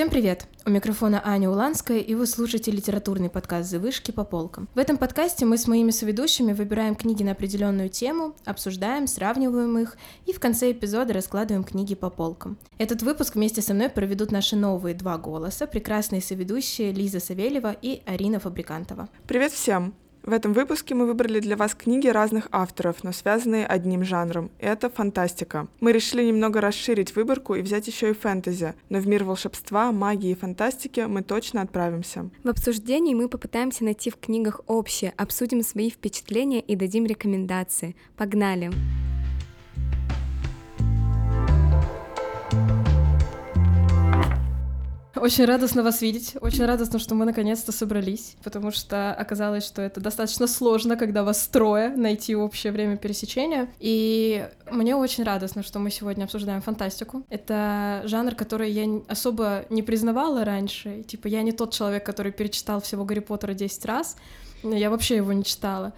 Всем привет! У микрофона Аня Уланская, и вы слушаете литературный подкаст «Завышки по полкам». В этом подкасте мы с моими соведущими выбираем книги на определенную тему, обсуждаем, сравниваем их, и в конце эпизода раскладываем книги по полкам. Этот выпуск вместе со мной проведут наши новые два голоса, прекрасные соведущие Лиза Савельева и Арина Фабрикантова. Привет всем! В этом выпуске мы выбрали для вас книги разных авторов, но связанные одним жанром. Это фантастика. Мы решили немного расширить выборку и взять еще и фэнтези, но в мир волшебства, магии и фантастики мы точно отправимся. В обсуждении мы попытаемся найти в книгах общее, обсудим свои впечатления и дадим рекомендации. Погнали! Очень радостно вас видеть, очень радостно, что мы наконец-то собрались, потому что оказалось, что это достаточно сложно, когда вас трое, найти общее время пересечения. И мне очень радостно, что мы сегодня обсуждаем фантастику. Это жанр, который я особо не признавала раньше. Типа, я не тот человек, который перечитал всего Гарри Поттера 10 раз, я вообще его не читала.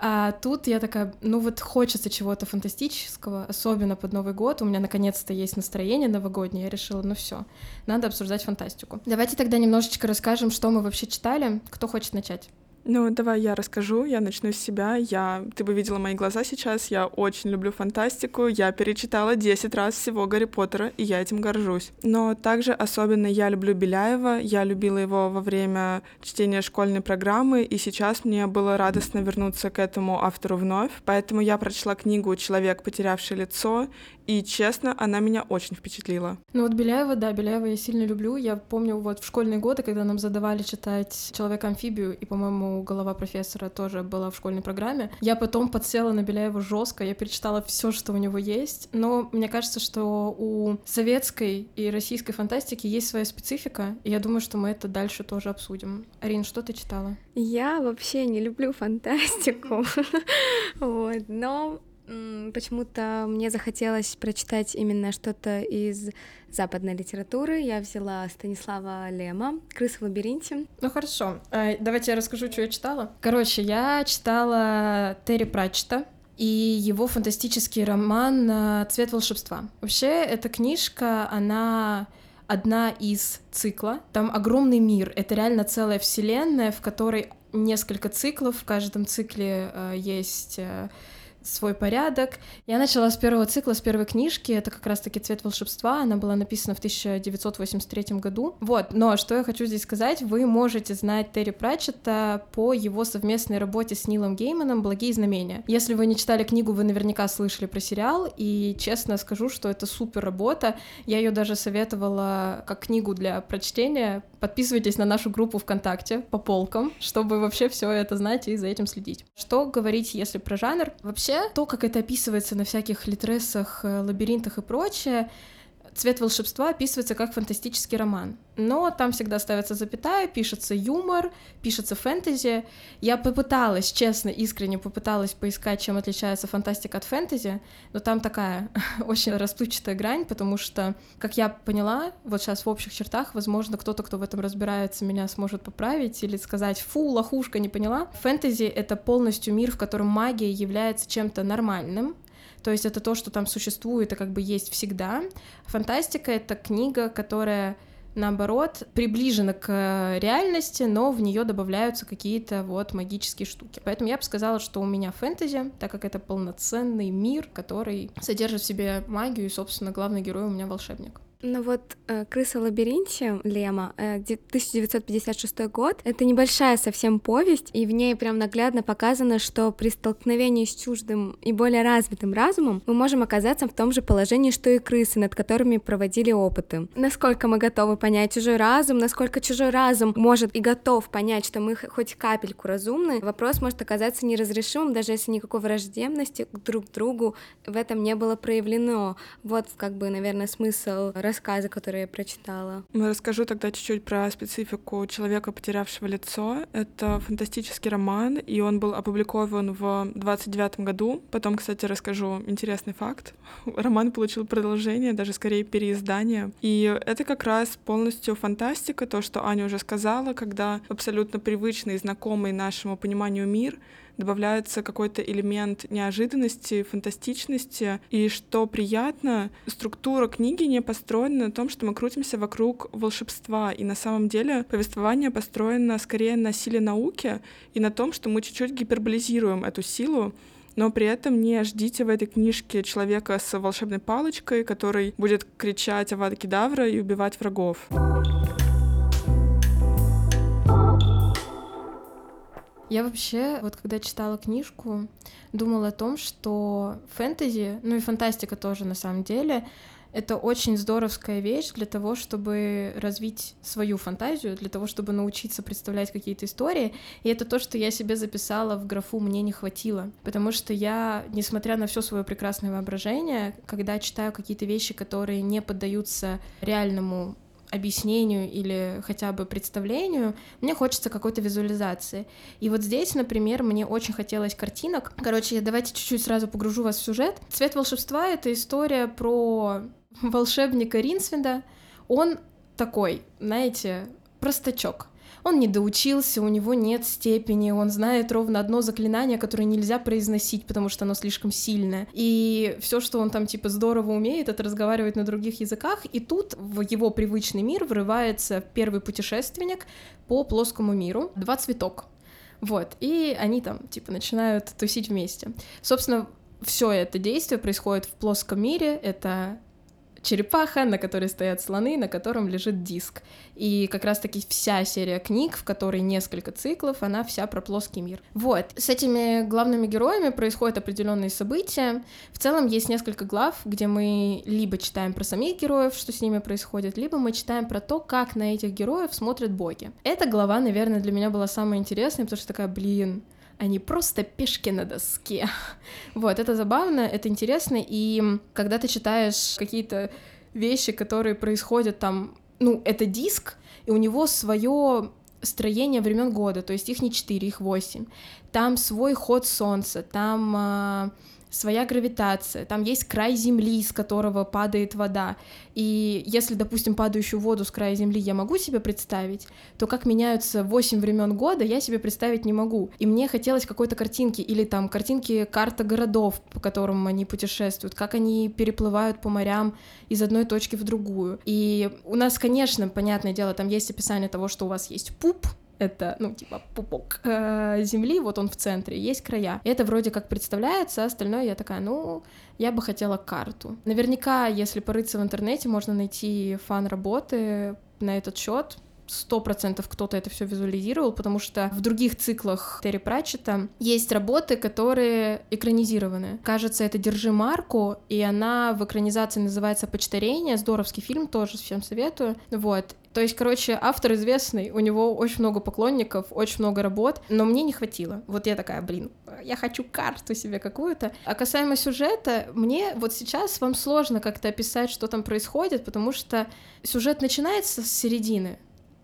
А тут я такая, ну вот хочется чего-то фантастического, особенно под Новый год. У меня наконец-то есть настроение новогоднее. Я решила, ну все, надо обсуждать фантастику. Давайте тогда немножечко расскажем, что мы вообще читали. Кто хочет начать? Ну, давай я расскажу, я начну с себя. Я, ты бы видела мои глаза сейчас, я очень люблю фантастику, я перечитала 10 раз всего Гарри Поттера, и я этим горжусь. Но также особенно я люблю Беляева, я любила его во время чтения школьной программы, и сейчас мне было радостно вернуться к этому автору вновь, поэтому я прочла книгу «Человек, потерявший лицо», и, честно, она меня очень впечатлила. Ну вот Беляева, да, Беляева я сильно люблю. Я помню вот в школьные годы, когда нам задавали читать «Человека-амфибию», и, по-моему, голова профессора тоже была в школьной программе, я потом подсела на Беляева жестко, я перечитала все, что у него есть, но мне кажется, что у советской и российской фантастики есть своя специфика, и я думаю, что мы это дальше тоже обсудим. Арин, что ты читала? Я вообще не люблю фантастику, вот, но Почему-то мне захотелось прочитать именно что-то из западной литературы. Я взяла Станислава Лема «Крыс в лабиринте». Ну хорошо, а, давайте я расскажу, что я читала. Короче, я читала Терри Пратчета, и его фантастический роман «Цвет волшебства». Вообще, эта книжка, она одна из цикла. Там огромный мир. Это реально целая вселенная, в которой несколько циклов. В каждом цикле э, есть э, свой порядок. Я начала с первого цикла, с первой книжки. Это как раз-таки «Цвет волшебства». Она была написана в 1983 году. Вот, но что я хочу здесь сказать, вы можете знать Терри Пратчета по его совместной работе с Нилом Гейманом «Благие знамения». Если вы не читали книгу, вы наверняка слышали про сериал, и честно скажу, что это супер работа. Я ее даже советовала как книгу для прочтения. Подписывайтесь на нашу группу ВКонтакте по полкам, чтобы вообще все это знать и за этим следить. Что говорить, если про жанр? Вообще, то, как это описывается на всяких литресах, э, лабиринтах и прочее, «Цвет волшебства» описывается как фантастический роман, но там всегда ставится запятая, пишется юмор, пишется фэнтези. Я попыталась, честно, искренне попыталась поискать, чем отличается фантастика от фэнтези, но там такая очень расплывчатая грань, потому что, как я поняла, вот сейчас в общих чертах, возможно, кто-то, кто в этом разбирается, меня сможет поправить или сказать «фу, лохушка, не поняла». Фэнтези — это полностью мир, в котором магия является чем-то нормальным, то есть это то, что там существует и как бы есть всегда. Фантастика — это книга, которая наоборот, приближена к реальности, но в нее добавляются какие-то вот магические штуки. Поэтому я бы сказала, что у меня фэнтези, так как это полноценный мир, который содержит в себе магию, и, собственно, главный герой у меня волшебник. Ну вот э, «Крыса в лабиринте» Лема, э, 1956 год, это небольшая совсем повесть, и в ней прям наглядно показано, что при столкновении с чуждым и более развитым разумом мы можем оказаться в том же положении, что и крысы, над которыми проводили опыты. Насколько мы готовы понять чужой разум, насколько чужой разум может и готов понять, что мы хоть капельку разумны, вопрос может оказаться неразрешимым, даже если никакой враждебности друг к другу в этом не было проявлено. Вот как бы, наверное, смысл рассказы, которые я прочитала. Расскажу тогда чуть-чуть про специфику человека, потерявшего лицо. Это фантастический роман, и он был опубликован в 29 году. Потом, кстати, расскажу интересный факт. Роман получил продолжение, даже скорее переиздание. И это как раз полностью фантастика, то, что Аня уже сказала, когда абсолютно привычный, знакомый нашему пониманию мир добавляется какой-то элемент неожиданности, фантастичности, и что приятно, структура книги не построена на том, что мы крутимся вокруг волшебства, и на самом деле повествование построено скорее на силе науки и на том, что мы чуть-чуть гиперболизируем эту силу, но при этом не ждите в этой книжке человека с волшебной палочкой, который будет кричать «Авада Кедавра» и убивать врагов. Я вообще, вот когда читала книжку, думала о том, что фэнтези, ну и фантастика тоже на самом деле, это очень здоровская вещь для того, чтобы развить свою фантазию, для того, чтобы научиться представлять какие-то истории. И это то, что я себе записала в графу «мне не хватило». Потому что я, несмотря на все свое прекрасное воображение, когда читаю какие-то вещи, которые не поддаются реальному объяснению или хотя бы представлению, мне хочется какой-то визуализации. И вот здесь, например, мне очень хотелось картинок. Короче, давайте чуть-чуть сразу погружу вас в сюжет. «Цвет волшебства» — это история про волшебника Ринсвинда. Он такой, знаете, простачок. Он не доучился, у него нет степени, он знает ровно одно заклинание, которое нельзя произносить, потому что оно слишком сильное. И все, что он там типа здорово умеет, это разговаривать на других языках. И тут в его привычный мир врывается первый путешественник по плоскому миру, два цветок. Вот, и они там, типа, начинают тусить вместе. Собственно, все это действие происходит в плоском мире, это черепаха, на которой стоят слоны, на котором лежит диск. И как раз-таки вся серия книг, в которой несколько циклов, она вся про плоский мир. Вот, с этими главными героями происходят определенные события. В целом есть несколько глав, где мы либо читаем про самих героев, что с ними происходит, либо мы читаем про то, как на этих героев смотрят боги. Эта глава, наверное, для меня была самая интересная, потому что такая, блин, они просто пешки на доске. Вот, это забавно, это интересно, и когда ты читаешь какие-то вещи, которые происходят там, ну, это диск, и у него свое строение времен года, то есть их не 4, их 8. Там свой ход солнца, там а, своя гравитация, там есть край Земли, с которого падает вода. И если, допустим, падающую воду с края Земли я могу себе представить, то как меняются 8 времен года, я себе представить не могу. И мне хотелось какой-то картинки, или там картинки карта городов, по которым они путешествуют, как они переплывают по морям из одной точки в другую. И у нас, конечно, понятное дело, там есть описание того, что у вас есть пуп, это, ну, типа, пупок э, земли, вот он в центре, есть края. Это вроде как представляется, остальное я такая, ну, я бы хотела карту. Наверняка, если порыться в интернете, можно найти фан-работы на этот счет, сто процентов кто-то это все визуализировал, потому что в других циклах Терри Пратчета есть работы, которые экранизированы. Кажется, это «Держи марку», и она в экранизации называется «Почтарение», здоровский фильм, тоже всем советую. Вот. То есть, короче, автор известный, у него очень много поклонников, очень много работ, но мне не хватило. Вот я такая, блин, я хочу карту себе какую-то. А касаемо сюжета, мне вот сейчас вам сложно как-то описать, что там происходит, потому что сюжет начинается с середины,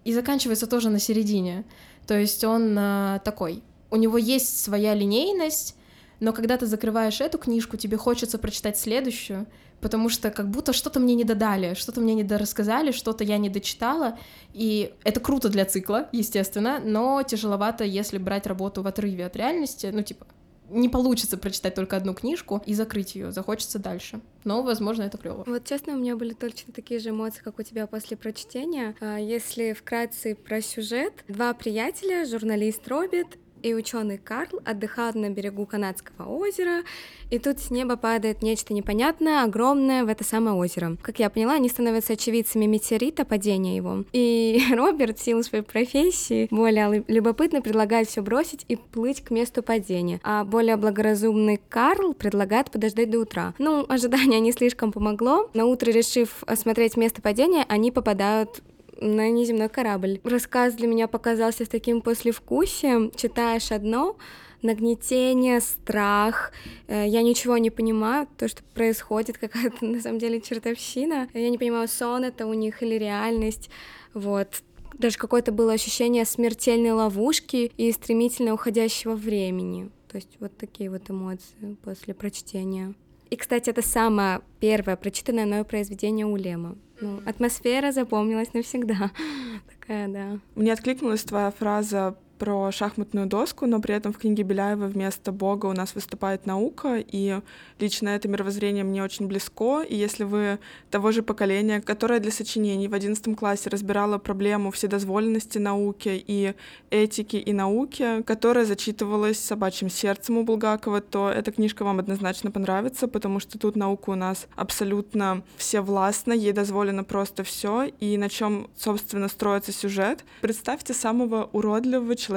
и заканчивается тоже на середине. То есть он а, такой. У него есть своя линейность, но когда ты закрываешь эту книжку, тебе хочется прочитать следующую, потому что как будто что-то мне не додали, что-то мне не дорассказали, что-то я не дочитала, и это круто для цикла, естественно, но тяжеловато, если брать работу в отрыве от реальности, ну, типа, не получится прочитать только одну книжку и закрыть ее, захочется дальше. Но, возможно, это клево. Вот честно, у меня были точно такие же эмоции, как у тебя после прочтения. А, если вкратце про сюжет, два приятеля, журналист Робит и ученый Карл отдыхают на берегу канадского озера, и тут с неба падает нечто непонятное, огромное в это самое озеро. Как я поняла, они становятся очевидцами метеорита, падения его. И Роберт, в силу своей профессии, более любопытно предлагает все бросить и плыть к месту падения, а более благоразумный Карл предлагает подождать до утра. Ну, ожидание не слишком помогло. На утро, решив осмотреть место падения, они попадают на неземной корабль. Рассказ для меня показался с таким послевкусием. Читаешь одно, нагнетение, страх. Э, я ничего не понимаю, то, что происходит, какая-то на самом деле чертовщина. Я не понимаю, сон это у них или реальность. Вот. Даже какое-то было ощущение смертельной ловушки и стремительно уходящего времени. То есть вот такие вот эмоции после прочтения. И, кстати, это самое первое прочитанное мною произведение у Лема. Ну, атмосфера запомнилась навсегда. Такая, да. Мне откликнулась твоя фраза про шахматную доску, но при этом в книге Беляева вместо Бога у нас выступает наука, и лично это мировоззрение мне очень близко, и если вы того же поколения, которое для сочинений в одиннадцатом классе разбирало проблему вседозволенности науки и этики и науки, которая зачитывалась собачьим сердцем у Булгакова, то эта книжка вам однозначно понравится, потому что тут наука у нас абсолютно всевластна, ей дозволено просто все, и на чем, собственно, строится сюжет. Представьте самого уродливого человека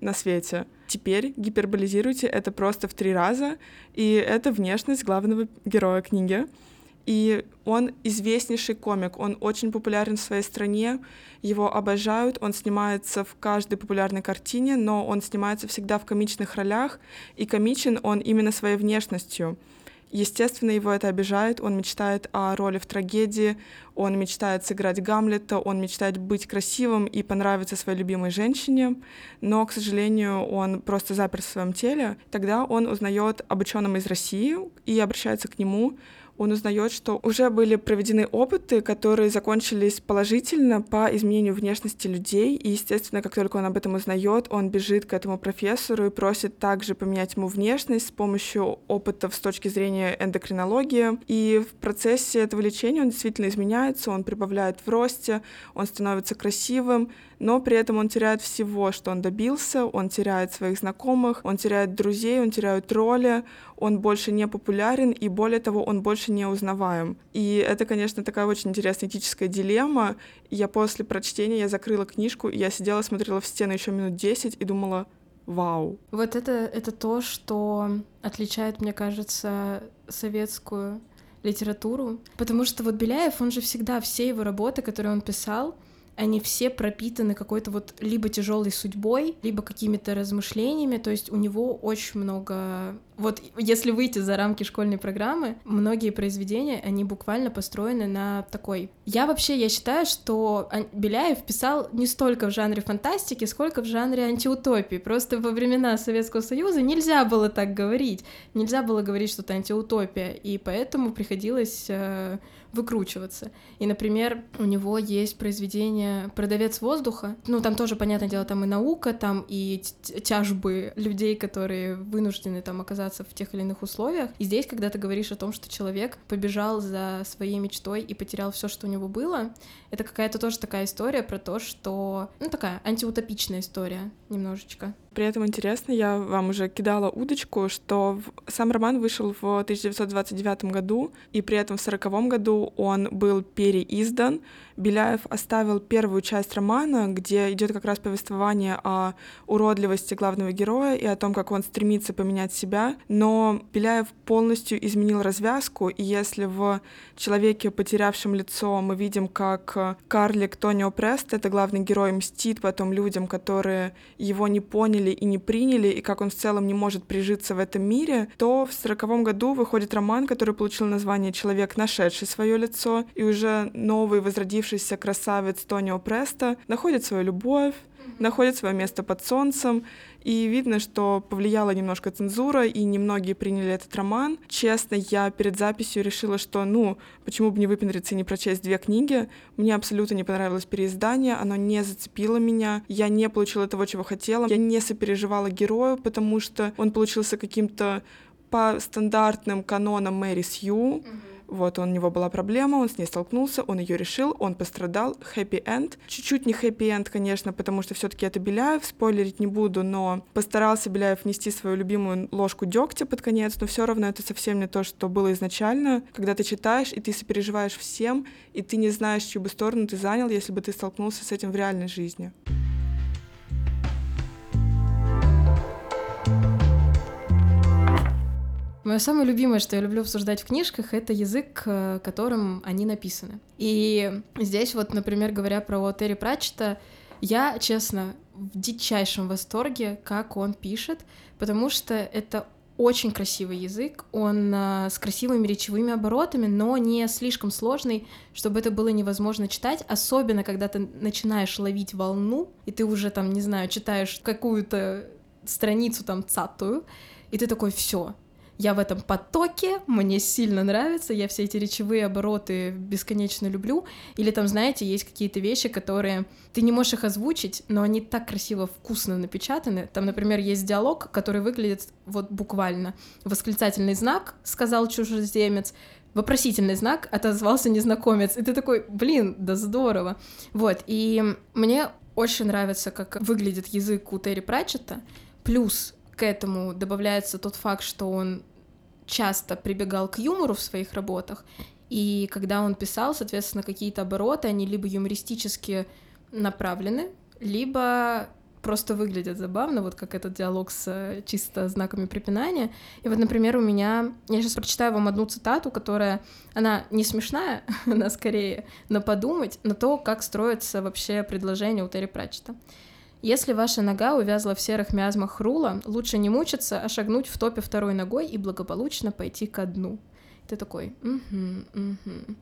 на свете. Теперь гиперболизируйте это просто в три раза, и это внешность главного героя книги. И он известнейший комик, он очень популярен в своей стране, его обожают, он снимается в каждой популярной картине, но он снимается всегда в комичных ролях, и комичен он именно своей внешностью. Естественно, его это обижает, он мечтает о роли в трагедии, он мечтает сыграть Гамлета, он мечтает быть красивым и понравиться своей любимой женщине, но, к сожалению, он просто запер в своем теле. Тогда он узнает об ученом из России и обращается к нему, он узнает, что уже были проведены опыты, которые закончились положительно по изменению внешности людей. И, естественно, как только он об этом узнает, он бежит к этому профессору и просит также поменять ему внешность с помощью опытов с точки зрения эндокринологии. И в процессе этого лечения он действительно изменяется, он прибавляет в росте, он становится красивым, но при этом он теряет всего, что он добился, он теряет своих знакомых, он теряет друзей, он теряет роли, он больше не популярен, и более того, он больше не узнаваем. И это, конечно, такая очень интересная этическая дилемма. Я после прочтения, я закрыла книжку, и я сидела, смотрела в стену еще минут 10 и думала, вау. Вот это, это то, что отличает, мне кажется, советскую литературу. Потому что вот Беляев, он же всегда, все его работы, которые он писал, они все пропитаны какой-то вот либо тяжелой судьбой, либо какими-то размышлениями. То есть у него очень много вот если выйти за рамки школьной программы, многие произведения, они буквально построены на такой... Я вообще, я считаю, что Беляев писал не столько в жанре фантастики, сколько в жанре антиутопии. Просто во времена Советского Союза нельзя было так говорить. Нельзя было говорить, что это антиутопия, и поэтому приходилось э, выкручиваться. И, например, у него есть произведение «Продавец воздуха». Ну, там тоже, понятное дело, там и наука, там и тяжбы людей, которые вынуждены там оказаться в тех или иных условиях. И здесь, когда ты говоришь о том, что человек побежал за своей мечтой и потерял все, что у него было, это какая-то тоже такая история про то, что... Ну, такая антиутопичная история немножечко. При этом интересно, я вам уже кидала удочку, что сам роман вышел в 1929 году, и при этом в 1940 году он был переиздан. Беляев оставил первую часть романа, где идет как раз повествование о уродливости главного героя и о том, как он стремится поменять себя, но Беляев полностью изменил развязку, и если в человеке, потерявшем лицо, мы видим, как карлик Тонио Прест, это главный герой, мстит потом людям, которые его не поняли и не приняли, и как он в целом не может прижиться в этом мире, то в сороковом году выходит роман, который получил название «Человек, нашедший свое лицо», и уже новый возродившийся красавец Тонио Преста находит свою любовь, находит свое место под солнцем, и видно, что повлияла немножко цензура, и немногие приняли этот роман. Честно, я перед записью решила, что, ну, почему бы не выпендриться и не прочесть две книги. Мне абсолютно не понравилось переиздание, оно не зацепило меня, я не получила того, чего хотела, я не сопереживала герою, потому что он получился каким-то по стандартным канонам Мэри Сью. Mm-hmm вот, у него была проблема, он с ней столкнулся, он ее решил, он пострадал. Happy end. Чуть-чуть не happy end, конечно, потому что все-таки это Беляев, спойлерить не буду, но постарался Беляев нести свою любимую ложку дегтя под конец, но все равно это совсем не то, что было изначально. Когда ты читаешь, и ты сопереживаешь всем, и ты не знаешь, чью бы сторону ты занял, если бы ты столкнулся с этим в реальной жизни. Мое самое любимое, что я люблю обсуждать в книжках, это язык, э, которым они написаны. И здесь вот, например, говоря про Терри Пратчета, я, честно, в дичайшем восторге, как он пишет, потому что это очень красивый язык, он э, с красивыми речевыми оборотами, но не слишком сложный, чтобы это было невозможно читать, особенно когда ты начинаешь ловить волну, и ты уже там, не знаю, читаешь какую-то страницу там цатую, и ты такой, все, я в этом потоке, мне сильно нравится, я все эти речевые обороты бесконечно люблю. Или там, знаете, есть какие-то вещи, которые ты не можешь их озвучить, но они так красиво, вкусно напечатаны. Там, например, есть диалог, который выглядит вот буквально. Восклицательный знак, сказал чужеземец, вопросительный знак, отозвался незнакомец. И ты такой, блин, да здорово. Вот, и мне очень нравится, как выглядит язык у Терри Пратчета. Плюс к этому добавляется тот факт, что он часто прибегал к юмору в своих работах, и когда он писал, соответственно, какие-то обороты, они либо юмористически направлены, либо просто выглядят забавно, вот как этот диалог с э, чисто знаками препинания. И вот, например, у меня... Я сейчас прочитаю вам одну цитату, которая... Она не смешная, она скорее на подумать, на то, как строится вообще предложение у Терри Пратчета. Если ваша нога увязла в серых миазмах рула, лучше не мучиться, а шагнуть в топе второй ногой и благополучно пойти ко дну. Ты такой, угу, угу.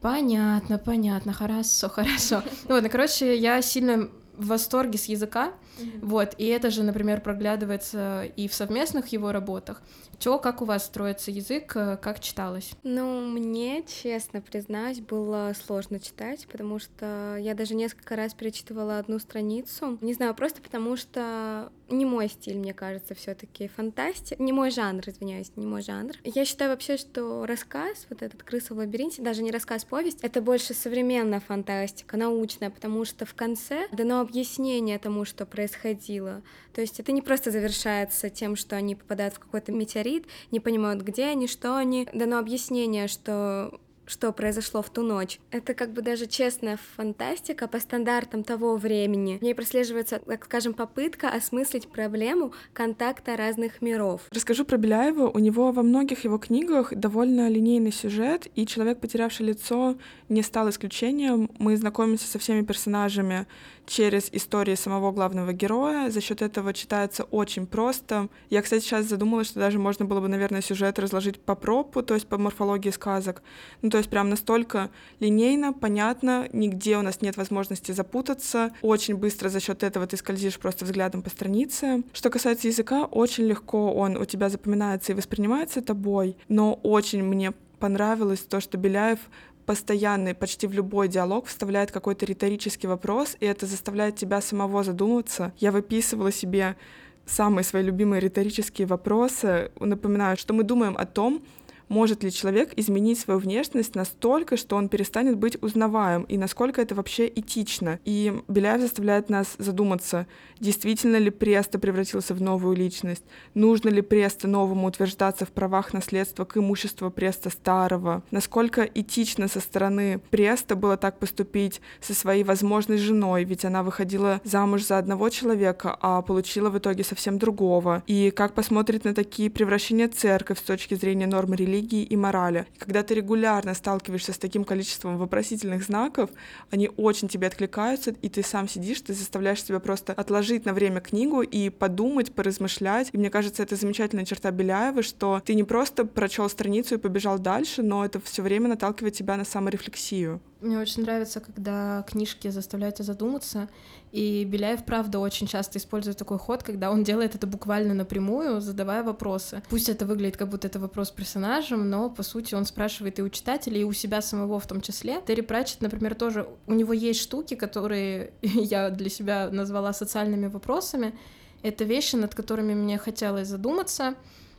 Понятно, понятно, хорошо, хорошо. Вот, ну, короче, я сильно в восторге с языка, mm-hmm. вот, и это же, например, проглядывается и в совместных его работах. Чё, как у вас строится язык, э, как читалось? Ну, мне, честно признаюсь, было сложно читать, потому что я даже несколько раз перечитывала одну страницу. Не знаю, просто потому что не мой стиль, мне кажется, все таки фантастика. Не мой жанр, извиняюсь, не мой жанр. Я считаю вообще, что рассказ, вот этот «Крыса в лабиринте», даже не рассказ, повесть, это больше современная фантастика, научная, потому что в конце дано объяснение тому, что происходило. То есть это не просто завершается тем, что они попадают в какой-то метеорит, не понимают, где они, что они. Дано объяснение, что что произошло в ту ночь. Это как бы даже честная фантастика по стандартам того времени. В ней прослеживается, так скажем, попытка осмыслить проблему контакта разных миров. Расскажу про Беляева. У него во многих его книгах довольно линейный сюжет, и «Человек, потерявший лицо» не стал исключением. Мы знакомимся со всеми персонажами через истории самого главного героя. За счет этого читается очень просто. Я, кстати, сейчас задумалась, что даже можно было бы, наверное, сюжет разложить по пропу, то есть по морфологии сказок. Ну, то есть прям настолько линейно, понятно, нигде у нас нет возможности запутаться. Очень быстро за счет этого ты скользишь просто взглядом по странице. Что касается языка, очень легко он у тебя запоминается и воспринимается тобой, но очень мне понравилось то, что Беляев постоянный, почти в любой диалог вставляет какой-то риторический вопрос, и это заставляет тебя самого задуматься. Я выписывала себе самые свои любимые риторические вопросы. Напоминаю, что мы думаем о том, может ли человек изменить свою внешность настолько, что он перестанет быть узнаваем, и насколько это вообще этично. И Беляев заставляет нас задуматься, действительно ли Преста превратился в новую личность, нужно ли Преста новому утверждаться в правах наследства к имуществу Преста старого, насколько этично со стороны Преста было так поступить со своей возможной женой, ведь она выходила замуж за одного человека, а получила в итоге совсем другого, и как посмотрит на такие превращения церковь с точки зрения нормы религии, религии и морали. когда ты регулярно сталкиваешься с таким количеством вопросительных знаков, они очень тебе откликаются, и ты сам сидишь, ты заставляешь себя просто отложить на время книгу и подумать, поразмышлять. И мне кажется, это замечательная черта Беляева, что ты не просто прочел страницу и побежал дальше, но это все время наталкивает тебя на саморефлексию. Мне очень нравится, когда книжки заставляют тебя задуматься, и Беляев, правда, очень часто использует такой ход, когда он делает это буквально напрямую, задавая вопросы. Пусть это выглядит, как будто это вопрос персонажем, но, по сути, он спрашивает и у читателей, и у себя самого в том числе. Терри Пратчет, например, тоже, у него есть штуки, которые я для себя назвала социальными вопросами. Это вещи, над которыми мне хотелось задуматься,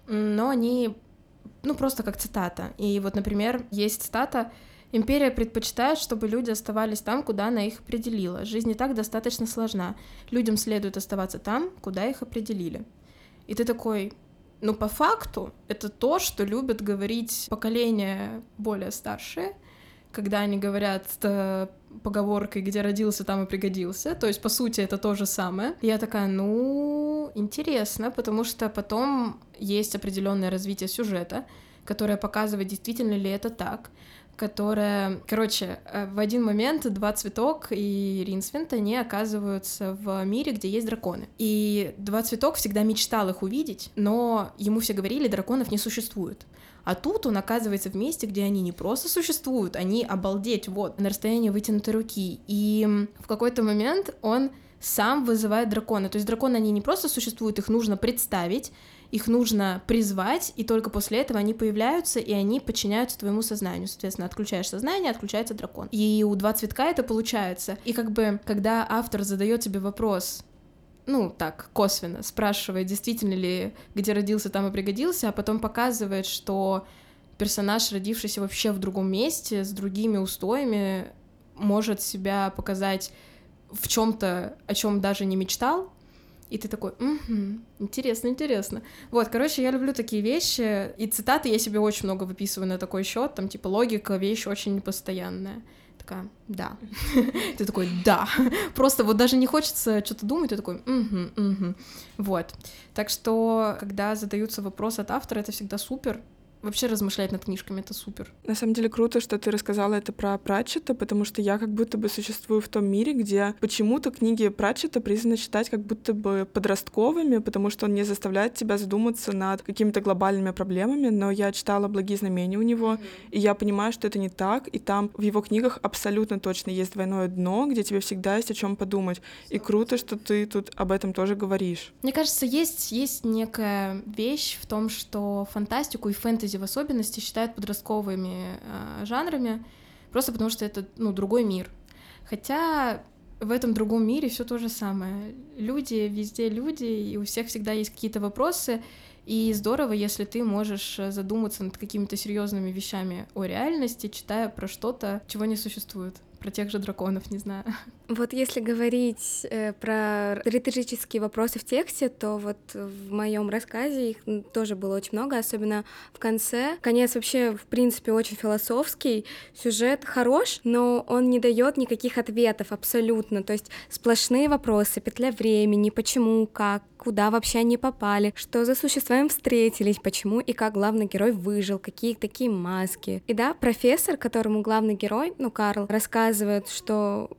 но они, ну, просто как цитата. И вот, например, есть цитата Империя предпочитает, чтобы люди оставались там, куда она их определила. Жизнь и так достаточно сложна. Людям следует оставаться там, куда их определили. И ты такой, ну, по факту, это то, что любят говорить поколения более старшие, когда они говорят э, поговоркой, где родился, там и пригодился. То есть, по сути, это то же самое. Я такая, ну, интересно, потому что потом есть определенное развитие сюжета, которое показывает, действительно ли это так которая... Короче, э, в один момент два цветок и Ринсвинт, они оказываются в мире, где есть драконы. И два цветок всегда мечтал их увидеть, но ему все говорили, драконов не существует. А тут он оказывается в месте, где они не просто существуют, они обалдеть, вот, на расстоянии вытянутой руки. И в какой-то момент он сам вызывает дракона. То есть драконы, они не просто существуют, их нужно представить, их нужно призвать, и только после этого они появляются, и они подчиняются твоему сознанию. Соответственно, отключаешь сознание, отключается дракон. И у два цветка это получается. И как бы, когда автор задает тебе вопрос, ну, так, косвенно, спрашивает, действительно ли, где родился, там и пригодился, а потом показывает, что персонаж, родившийся вообще в другом месте, с другими устоями, может себя показать в чем-то, о чем даже не мечтал, и ты такой, угу, интересно, интересно. Вот, короче, я люблю такие вещи, и цитаты я себе очень много выписываю на такой счет, там, типа, логика, вещь очень непостоянная. Такая, да. Ты такой, да. Просто вот даже не хочется что-то думать, ты такой, угу, угу. Вот. Так что, когда задаются вопросы от автора, это всегда супер, вообще размышлять над книжками, это супер. На самом деле круто, что ты рассказала это про Пратчета, потому что я как будто бы существую в том мире, где почему-то книги Пратчета признаны читать как будто бы подростковыми, потому что он не заставляет тебя задуматься над какими-то глобальными проблемами, но я читала «Благие знамения» у него, mm-hmm. и я понимаю, что это не так, и там в его книгах абсолютно точно есть двойное дно, где тебе всегда есть о чем подумать. И круто, что ты тут об этом тоже говоришь. Мне кажется, есть, есть некая вещь в том, что фантастику и фэнтези в особенности считают подростковыми э, жанрами, просто потому что это ну, другой мир. Хотя в этом другом мире все то же самое. Люди, везде люди, и у всех всегда есть какие-то вопросы. И здорово, если ты можешь задуматься над какими-то серьезными вещами о реальности, читая про что-то, чего не существует про тех же драконов, не знаю. Вот если говорить э, про риторические вопросы в тексте, то вот в моем рассказе их тоже было очень много, особенно в конце. Конец вообще, в принципе, очень философский. Сюжет хорош, но он не дает никаких ответов абсолютно. То есть сплошные вопросы, петля времени, почему, как, куда вообще они попали, что за существа им встретились, почему и как главный герой выжил, какие такие маски. И да, профессор, которому главный герой, ну, Карл, рассказывает, что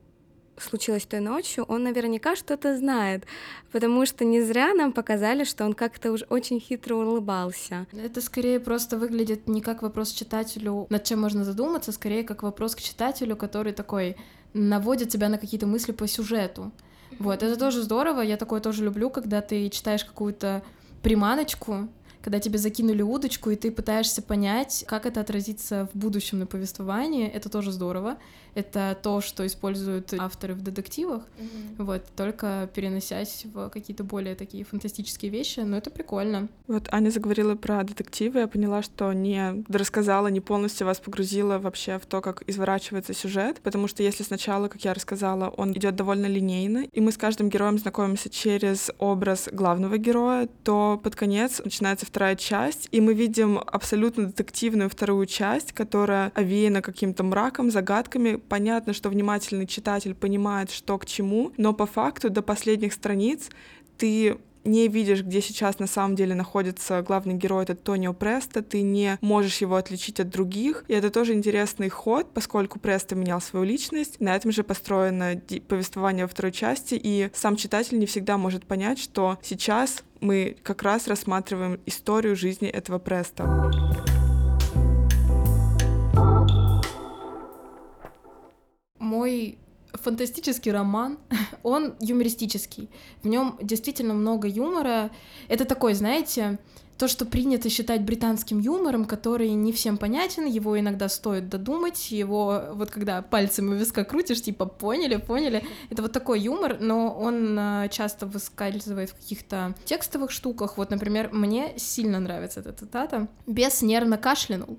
случилось той ночью, он наверняка что-то знает, потому что не зря нам показали, что он как-то уж очень хитро улыбался. Это скорее просто выглядит не как вопрос читателю, над чем можно задуматься, скорее как вопрос к читателю, который такой наводит тебя на какие-то мысли по сюжету. Вот, это тоже здорово, я такое тоже люблю, когда ты читаешь какую-то приманочку, когда тебе закинули удочку, и ты пытаешься понять, как это отразится в будущем на повествовании, это тоже здорово. Это то, что используют авторы в детективах, mm-hmm. вот, только переносясь в какие-то более такие фантастические вещи, но это прикольно. Вот Аня заговорила про детективы, я поняла, что не рассказала, не полностью вас погрузила вообще в то, как изворачивается сюжет, потому что если сначала, как я рассказала, он идет довольно линейно, и мы с каждым героем знакомимся через образ главного героя, то под конец начинается вторая часть, и мы видим абсолютно детективную вторую часть, которая овеяна каким-то мраком, загадками. Понятно, что внимательный читатель понимает, что к чему, но по факту до последних страниц ты не видишь, где сейчас на самом деле находится главный герой, это Тонио Преста, ты не можешь его отличить от других. И это тоже интересный ход, поскольку Преста менял свою личность. На этом же построено повествование во второй части, и сам читатель не всегда может понять, что сейчас мы как раз рассматриваем историю жизни этого Преста. Мой фантастический роман, он юмористический. В нем действительно много юмора. Это такой, знаете, то, что принято считать британским юмором, который не всем понятен, его иногда стоит додумать, его вот когда пальцем у виска крутишь, типа поняли, поняли, это вот такой юмор, но он а, часто выскальзывает в каких-то текстовых штуках. Вот, например, мне сильно нравится эта цитата. «Бес нервно кашлянул».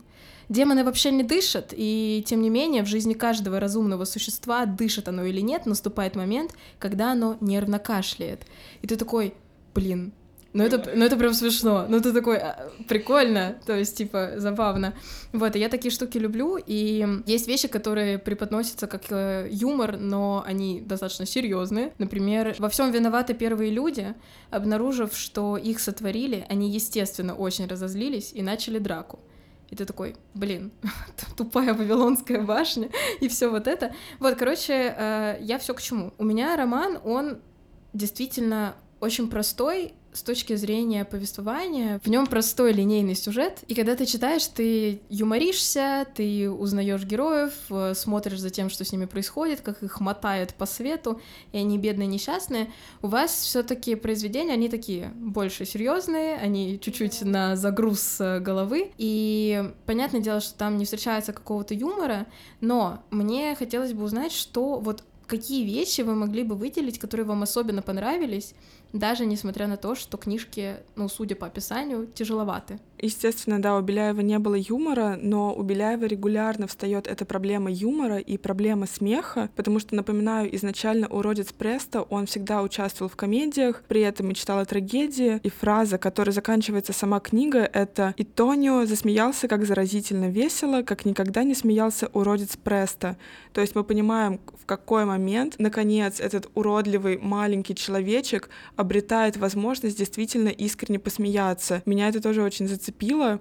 Демоны вообще не дышат, и тем не менее в жизни каждого разумного существа, дышит оно или нет, наступает момент, когда оно нервно кашляет. И ты такой, блин, ну это, ну это прям смешно. Ну ты такой, а, прикольно, то есть, типа, забавно. Вот, и я такие штуки люблю, и есть вещи, которые преподносятся как э, юмор, но они достаточно серьезные. Например, во всем виноваты первые люди, обнаружив, что их сотворили, они, естественно, очень разозлились и начали драку. И ты такой, блин, тупая Вавилонская башня и все вот это. Вот, короче, э, я все к чему. У меня роман, он действительно очень простой, с точки зрения повествования, в нем простой линейный сюжет, и когда ты читаешь, ты юморишься, ты узнаешь героев, э, смотришь за тем, что с ними происходит, как их мотают по свету, и они бедные, несчастные. У вас все-таки произведения, они такие больше серьезные, они чуть-чуть на загруз э, головы, и понятное дело, что там не встречается какого-то юмора, но мне хотелось бы узнать, что вот какие вещи вы могли бы выделить, которые вам особенно понравились, даже несмотря на то, что книжки, ну, судя по описанию, тяжеловаты. Естественно, да, у Беляева не было юмора, но у Беляева регулярно встает эта проблема юмора и проблема смеха, потому что, напоминаю, изначально «Уродец Преста» он всегда участвовал в комедиях, при этом мечтал о трагедии, и фраза, которой заканчивается сама книга, это «И Тонио засмеялся как заразительно весело, как никогда не смеялся уродец Преста». То есть мы понимаем, в какой момент, наконец, этот уродливый маленький человечек обретает возможность действительно искренне посмеяться. Меня это тоже очень зацепило,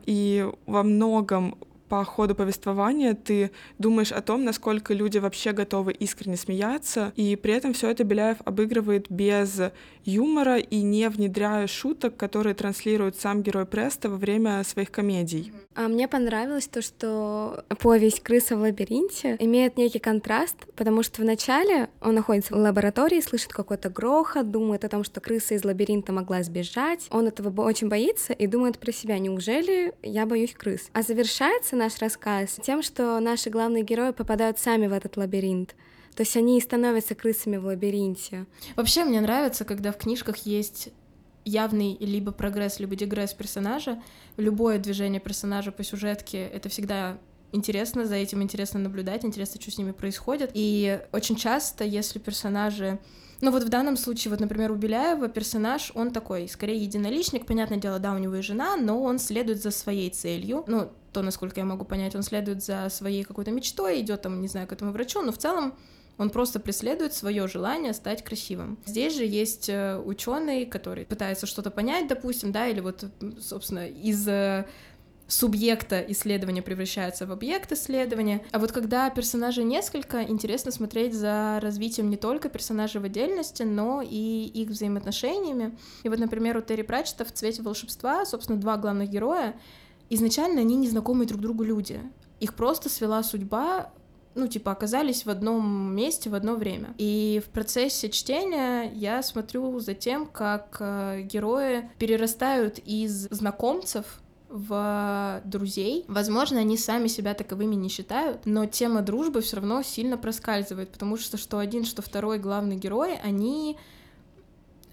и во многом по ходу повествования ты думаешь о том, насколько люди вообще готовы искренне смеяться, и при этом все это Беляев обыгрывает без юмора и не внедряя шуток, которые транслирует сам герой Преста во время своих комедий. А мне понравилось то, что повесть «Крыса в лабиринте» имеет некий контраст, потому что вначале он находится в лаборатории, слышит какой-то грохот, думает о том, что крыса из лабиринта могла сбежать. Он этого очень боится и думает про себя, неужели я боюсь крыс? А завершается наш рассказ тем, что наши главные герои попадают сами в этот лабиринт. То есть они и становятся крысами в лабиринте. Вообще мне нравится, когда в книжках есть явный либо прогресс, либо дегресс персонажа. Любое движение персонажа по сюжетке — это всегда интересно, за этим интересно наблюдать, интересно, что с ними происходит. И очень часто, если персонажи ну вот в данном случае, вот, например, у Беляева персонаж, он такой, скорее единоличник, понятное дело, да, у него и жена, но он следует за своей целью, ну, то, насколько я могу понять, он следует за своей какой-то мечтой, идет там, не знаю, к этому врачу, но в целом он просто преследует свое желание стать красивым. Здесь же есть э, ученый, который пытается что-то понять, допустим, да, или вот, собственно, из э, субъекта исследования превращается в объект исследования. А вот когда персонажей несколько, интересно смотреть за развитием не только персонажей в отдельности, но и их взаимоотношениями. И вот, например, у Терри Пратчета в «Цвете волшебства», собственно, два главных героя, изначально они незнакомые друг другу люди. Их просто свела судьба ну, типа, оказались в одном месте в одно время. И в процессе чтения я смотрю за тем, как э, герои перерастают из знакомцев в друзей. Возможно, они сами себя таковыми не считают, но тема дружбы все равно сильно проскальзывает, потому что что один, что второй главный герой, они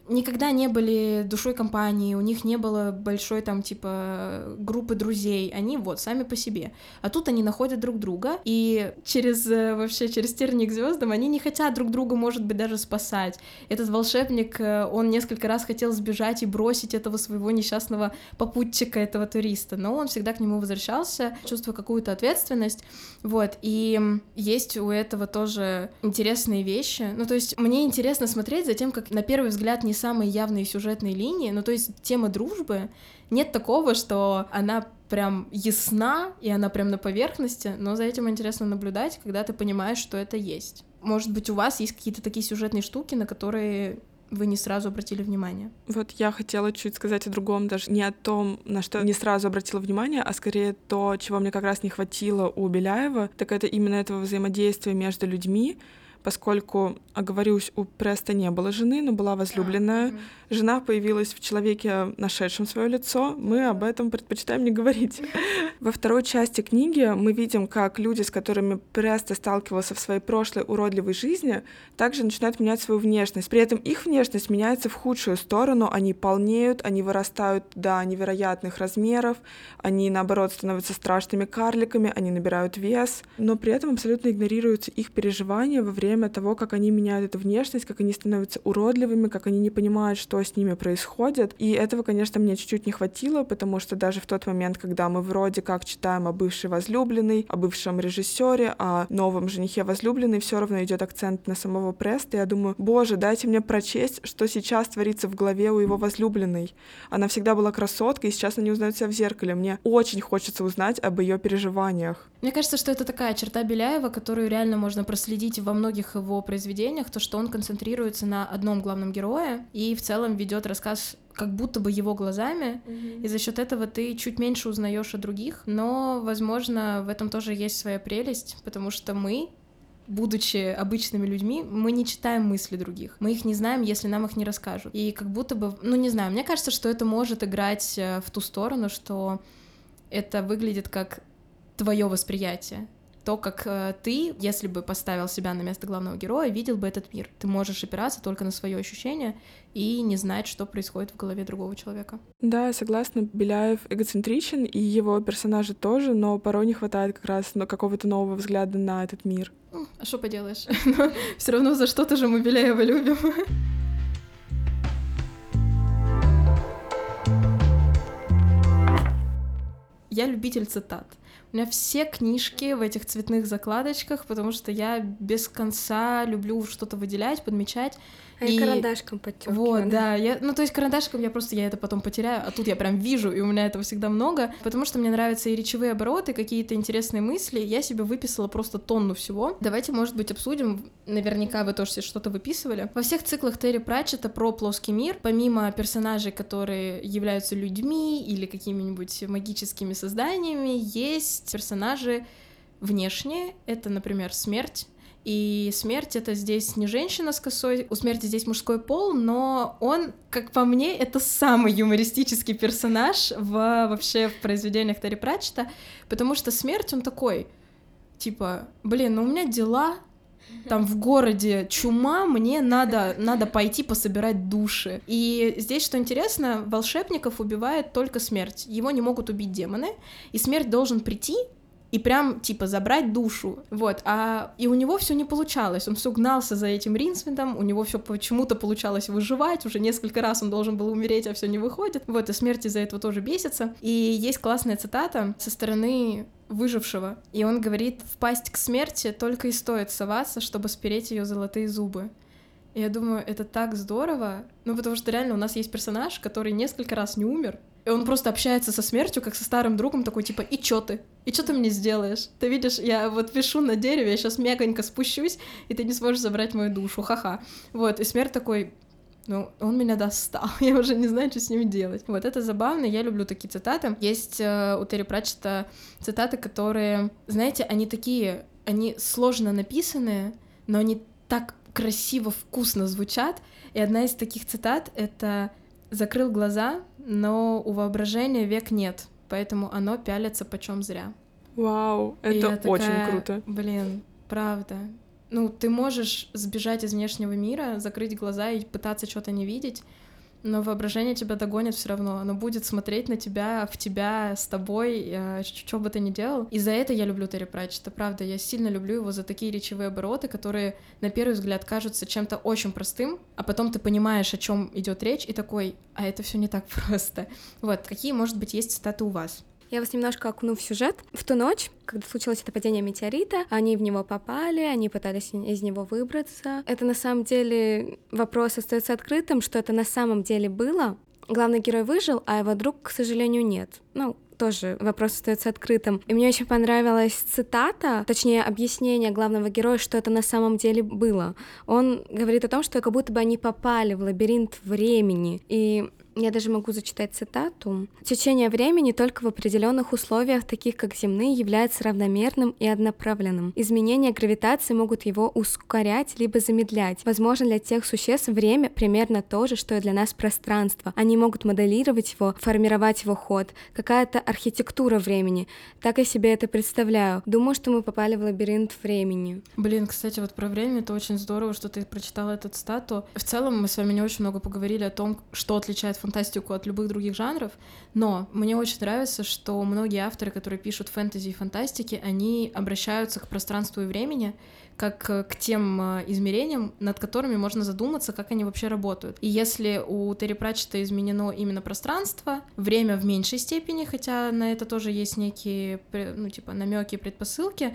никогда не были душой компании, у них не было большой там типа группы друзей, они вот сами по себе. А тут они находят друг друга, и через э, вообще через терник звездам они не хотят друг друга, может быть, даже спасать. Этот волшебник, э, он несколько раз хотел сбежать и бросить этого своего несчастного попутчика, этого туриста, но он всегда к нему возвращался, чувствуя какую-то ответственность, вот, и есть у этого тоже интересные вещи, ну, то есть мне интересно смотреть за тем, как на первый взгляд не самые явные сюжетные линии, ну то есть тема дружбы, нет такого, что она прям ясна, и она прям на поверхности, но за этим интересно наблюдать, когда ты понимаешь, что это есть. Может быть, у вас есть какие-то такие сюжетные штуки, на которые вы не сразу обратили внимание? Вот я хотела чуть сказать о другом, даже не о том, на что не сразу обратила внимание, а скорее то, чего мне как раз не хватило у Беляева, так это именно этого взаимодействия между людьми, поскольку, оговорюсь, у Преста не было жены, но была возлюбленная. Жена появилась в человеке, нашедшем свое лицо. Мы об этом предпочитаем не говорить. Во второй части книги мы видим, как люди, с которыми Преста сталкивался в своей прошлой уродливой жизни, также начинают менять свою внешность. При этом их внешность меняется в худшую сторону. Они полнеют, они вырастают до невероятных размеров, они, наоборот, становятся страшными карликами, они набирают вес, но при этом абсолютно игнорируются их переживания во время того, как они меняют эту внешность, как они становятся уродливыми, как они не понимают, что с ними происходит. И этого, конечно, мне чуть-чуть не хватило, потому что даже в тот момент, когда мы вроде как читаем о бывшей возлюбленной, о бывшем режиссере, о новом женихе возлюбленной, все равно идет акцент на самого Преста. Я думаю, боже, дайте мне прочесть, что сейчас творится в голове у его возлюбленной. Она всегда была красоткой, и сейчас она не узнает себя в зеркале. Мне очень хочется узнать об ее переживаниях. Мне кажется, что это такая черта Беляева, которую реально можно проследить во многих его произведениях, то, что он концентрируется на одном главном герое и в целом ведет рассказ как будто бы его глазами, mm-hmm. и за счет этого ты чуть меньше узнаешь о других, но, возможно, в этом тоже есть своя прелесть, потому что мы будучи обычными людьми, мы не читаем мысли других. Мы их не знаем, если нам их не расскажут. И как будто бы, ну не знаю, мне кажется, что это может играть э, в ту сторону, что это выглядит как твое восприятие то, как э, ты, если бы поставил себя на место главного героя, видел бы этот мир. Ты можешь опираться только на свое ощущение и не знать, что происходит в голове другого человека. Да, согласна, Беляев эгоцентричен, и его персонажи тоже, но порой не хватает как раз какого-то нового взгляда на этот мир. А что поделаешь? Но все равно за что-то же мы Беляева любим. Я любитель цитат. У меня все книжки в этих цветных закладочках, потому что я без конца люблю что-то выделять, подмечать. А и карандашком подчеркиваю. Вот, да. Я, ну, то есть карандашком я просто, я это потом потеряю, а тут я прям вижу, и у меня этого всегда много, потому что мне нравятся и речевые обороты, какие-то интересные мысли. Я себе выписала просто тонну всего. Давайте, может быть, обсудим. Наверняка вы тоже что-то выписывали. Во всех циклах Терри Пратчета про плоский мир, помимо персонажей, которые являются людьми или какими-нибудь магическими созданиями, есть персонажи внешние. Это, например, смерть и смерть это здесь не женщина с косой, у смерти здесь мужской пол, но он, как по мне, это самый юмористический персонаж в, вообще в произведениях Терри Пратчета, потому что смерть, он такой, типа, блин, ну у меня дела, там в городе чума, мне надо, надо пойти пособирать души. И здесь, что интересно, волшебников убивает только смерть. Его не могут убить демоны, и смерть должен прийти и прям, типа, забрать душу, вот, а и у него все не получалось, он все гнался за этим Ринсвиндом, у него все почему-то получалось выживать, уже несколько раз он должен был умереть, а все не выходит, вот, и смерть из-за этого тоже бесится, и есть классная цитата со стороны выжившего, и он говорит, впасть к смерти только и стоит соваться, чтобы спереть ее золотые зубы. Я думаю, это так здорово, ну, потому что реально у нас есть персонаж, который несколько раз не умер, и он просто общается со смертью, как со старым другом, такой типа, и чё ты? И что ты мне сделаешь? Ты видишь, я вот вишу на дереве, я сейчас мягонько спущусь, и ты не сможешь забрать мою душу, ха-ха. Вот, и смерть такой, ну, он меня достал, я уже не знаю, что с ним делать. Вот, это забавно, я люблю такие цитаты. Есть э, у Терри Пратчета цитаты, которые, знаете, они такие, они сложно написанные, но они так красиво, вкусно звучат. И одна из таких цитат — это «закрыл глаза, но у воображения век нет, поэтому оно пялится почем зря. Вау, это такая, очень круто. Блин, правда. Ну, ты можешь сбежать из внешнего мира, закрыть глаза и пытаться что-то не видеть, но воображение тебя догонит все равно. Оно будет смотреть на тебя, в тебя, с тобой, э, что бы ты ни делал. И за это я люблю Терри Пратчета, правда. Я сильно люблю его за такие речевые обороты, которые на первый взгляд кажутся чем-то очень простым, а потом ты понимаешь, о чем идет речь, и такой, а это все не так просто. Вот, какие, может быть, есть цитаты у вас? Я вас немножко окуну в сюжет. В ту ночь, когда случилось это падение метеорита, они в него попали, они пытались из него выбраться. Это на самом деле вопрос остается открытым, что это на самом деле было. Главный герой выжил, а его друг, к сожалению, нет. Ну, тоже вопрос остается открытым. И мне очень понравилась цитата, точнее объяснение главного героя, что это на самом деле было. Он говорит о том, что как будто бы они попали в лабиринт времени. И я даже могу зачитать цитату. Течение времени только в определенных условиях, таких как земные, является равномерным и одноправленным. Изменения гравитации могут его ускорять либо замедлять. Возможно, для тех существ время примерно то же, что и для нас пространство. Они могут моделировать его, формировать его ход. Какая-то архитектура времени. Так я себе это представляю. Думаю, что мы попали в лабиринт времени. Блин, кстати, вот про время это очень здорово, что ты прочитала эту стату. В целом мы с вами не очень много поговорили о том, что отличает фантастику от любых других жанров, но мне очень нравится, что многие авторы, которые пишут фэнтези и фантастики, они обращаются к пространству и времени как к тем э, измерениям, над которыми можно задуматься, как они вообще работают. И если у Терри Пратчета изменено именно пространство, время в меньшей степени, хотя на это тоже есть некие, ну, типа, намеки, предпосылки,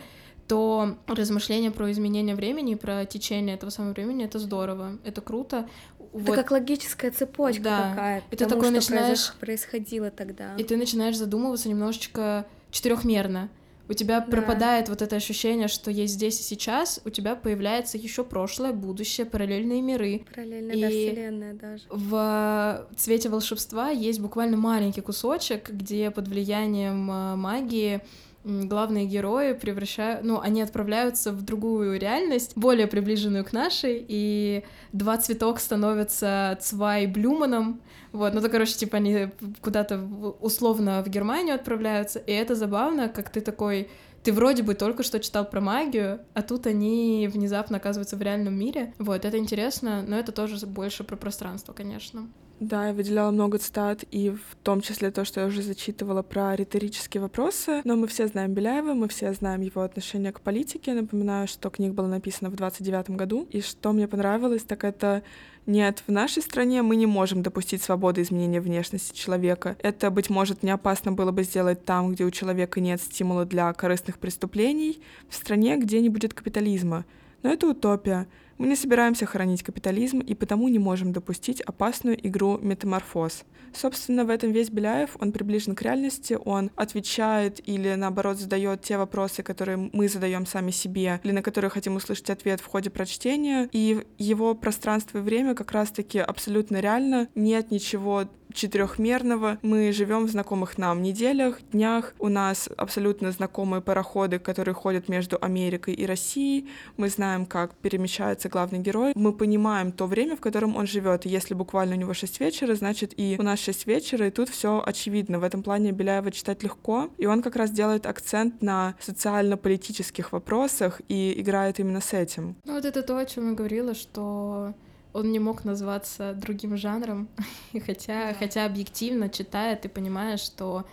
то размышления про изменение времени, про течение этого самого времени, это здорово, это круто. Это вот. как логическая цепочка да. какая-то. И ты такой что начинаешь происходило тогда. И ты начинаешь задумываться немножечко четырехмерно. У тебя да. пропадает вот это ощущение, что есть здесь и сейчас, у тебя появляется еще прошлое, будущее, параллельные миры. Параллельная и да, вселенная даже. В цвете волшебства есть буквально маленький кусочек, где под влиянием э, магии главные герои превращают, ну, они отправляются в другую реальность, более приближенную к нашей, и два цветок становятся Цвай Блюманом, вот, ну, то, короче, типа они куда-то условно в Германию отправляются, и это забавно, как ты такой ты вроде бы только что читал про магию, а тут они внезапно оказываются в реальном мире. Вот, это интересно, но это тоже больше про пространство, конечно. Да, я выделяла много цитат, и в том числе то, что я уже зачитывала про риторические вопросы. Но мы все знаем Беляева, мы все знаем его отношение к политике. Напоминаю, что книга была написана в 29 году. И что мне понравилось, так это нет, в нашей стране мы не можем допустить свободы изменения внешности человека. Это, быть может, не опасно было бы сделать там, где у человека нет стимула для корыстных преступлений, в стране, где не будет капитализма. Но это утопия. Мы не собираемся хранить капитализм и потому не можем допустить опасную игру метаморфоз. Собственно, в этом весь Беляев, он приближен к реальности, он отвечает или, наоборот, задает те вопросы, которые мы задаем сами себе, или на которые хотим услышать ответ в ходе прочтения. И его пространство и время как раз-таки абсолютно реально. Нет ничего четырехмерного. Мы живем в знакомых нам неделях, днях. У нас абсолютно знакомые пароходы, которые ходят между Америкой и Россией. Мы знаем, как перемещается главный герой. Мы понимаем то время, в котором он живет. Если буквально у него 6 вечера, значит и у нас 6 вечера, и тут все очевидно. В этом плане Беляева читать легко. И он как раз делает акцент на социально-политических вопросах и играет именно с этим. Ну вот это то, о чем я говорила, что он не мог назваться другим жанром, хотя, да. хотя объективно читая, ты понимаешь, что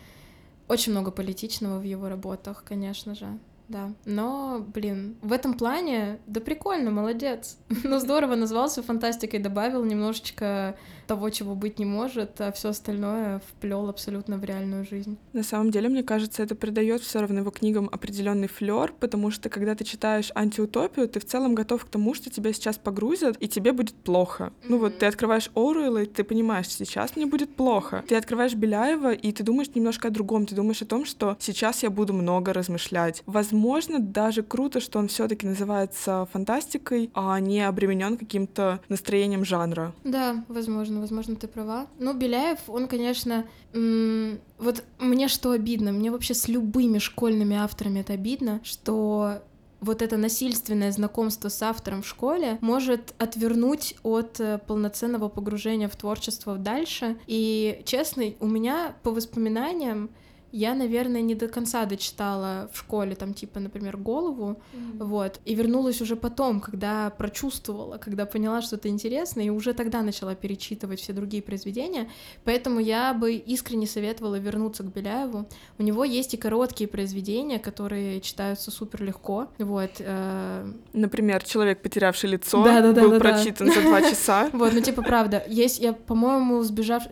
очень много политичного в его работах, конечно же да. Но, блин, в этом плане, да прикольно, молодец. Ну, здорово, назвался фантастикой, добавил немножечко того, чего быть не может, а все остальное вплел абсолютно в реальную жизнь. На самом деле, мне кажется, это придает все равно его книгам определенный флер, потому что когда ты читаешь антиутопию, ты в целом готов к тому, что тебя сейчас погрузят, и тебе будет плохо. Mm-hmm. Ну вот ты открываешь Оруэлла, и ты понимаешь, сейчас мне будет плохо. Ты открываешь Беляева, и ты думаешь немножко о другом. Ты думаешь о том, что сейчас я буду много размышлять. Возможно, даже круто, что он все-таки называется фантастикой, а не обременен каким-то настроением жанра. Да, возможно возможно, ты права. Ну, Беляев, он, конечно, вот мне что обидно, мне вообще с любыми школьными авторами это обидно, что вот это насильственное знакомство с автором в школе может отвернуть от э, полноценного погружения в творчество дальше. И, честно, у меня по воспоминаниям я, наверное, не до конца дочитала в школе, там, типа, например, голову, mm-hmm. вот, и вернулась уже потом, когда прочувствовала, когда поняла, что это интересно, и уже тогда начала перечитывать все другие произведения, поэтому я бы искренне советовала вернуться к Беляеву. У него есть и короткие произведения, которые читаются супер легко, вот. Э... Например, «Человек, потерявший лицо» да, да, да, был да, прочитан да. за два часа. Вот, ну, типа, правда, есть, я, по-моему, сбежав...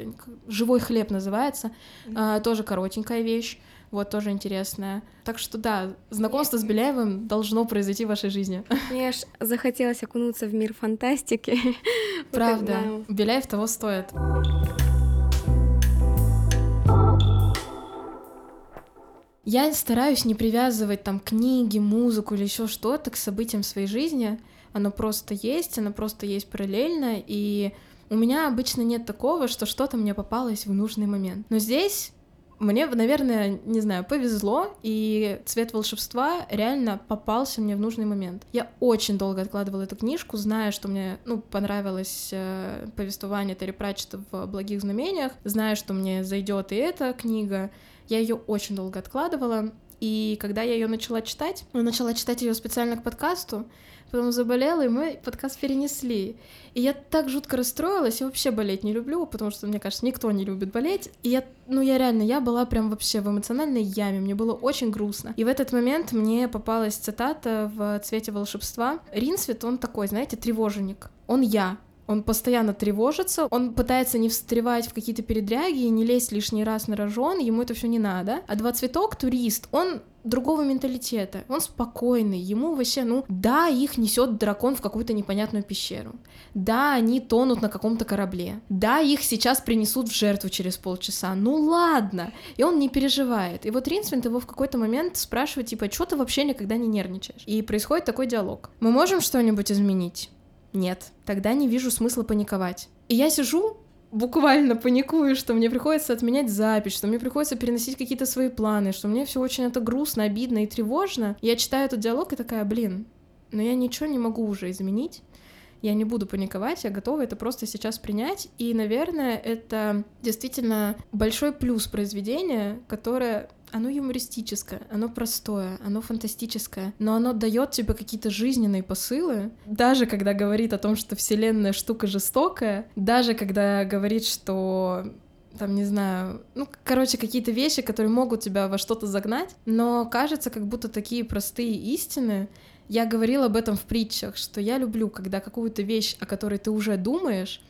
«Живой хлеб» называется, э, тоже коротенькая вещь, вот тоже интересная. Так что да, знакомство с Беляевым должно произойти в вашей жизни. Мне аж захотелось окунуться в мир фантастики. Правда, Беляев того стоит. Я стараюсь не привязывать там книги, музыку или еще что-то к событиям своей жизни. Оно просто есть, оно просто есть параллельно, и у меня обычно нет такого, что что-то мне попалось в нужный момент. Но здесь мне, наверное, не знаю, повезло, и цвет волшебства реально попался мне в нужный момент. Я очень долго откладывала эту книжку, зная, что мне, ну, понравилось э, повествование Терри Пратчета в «Благих знамениях», зная, что мне зайдет и эта книга. Я ее очень долго откладывала, и когда я ее начала читать, я начала читать ее специально к подкасту, потом заболела, и мы подкаст перенесли. И я так жутко расстроилась, я вообще болеть не люблю, потому что, мне кажется, никто не любит болеть. И я, ну я реально, я была прям вообще в эмоциональной яме, мне было очень грустно. И в этот момент мне попалась цитата в «Цвете волшебства». Ринсвит, он такой, знаете, тревоженник. Он я, он постоянно тревожится, он пытается не встревать в какие-то передряги и не лезть лишний раз на рожон, ему это все не надо. А два цветок, турист, он другого менталитета. Он спокойный, ему вообще, ну, да, их несет дракон в какую-то непонятную пещеру. Да, они тонут на каком-то корабле. Да, их сейчас принесут в жертву через полчаса. Ну ладно. И он не переживает. И вот Ринсвинд его в какой-то момент спрашивает, типа, что ты вообще никогда не нервничаешь? И происходит такой диалог. Мы можем что-нибудь изменить? Нет. Тогда не вижу смысла паниковать. И я сижу, буквально паникую, что мне приходится отменять запись, что мне приходится переносить какие-то свои планы, что мне все очень это грустно, обидно и тревожно. Я читаю этот диалог и такая, блин, но я ничего не могу уже изменить. Я не буду паниковать, я готова это просто сейчас принять. И, наверное, это действительно большой плюс произведения, которое оно юмористическое, оно простое, оно фантастическое, но оно дает тебе какие-то жизненные посылы. Даже когда говорит о том, что Вселенная штука жестокая, даже когда говорит, что там, не знаю, ну, короче, какие-то вещи, которые могут тебя во что-то загнать, но кажется, как будто такие простые истины. Я говорила об этом в притчах, что я люблю, когда какую-то вещь, о которой ты уже думаешь,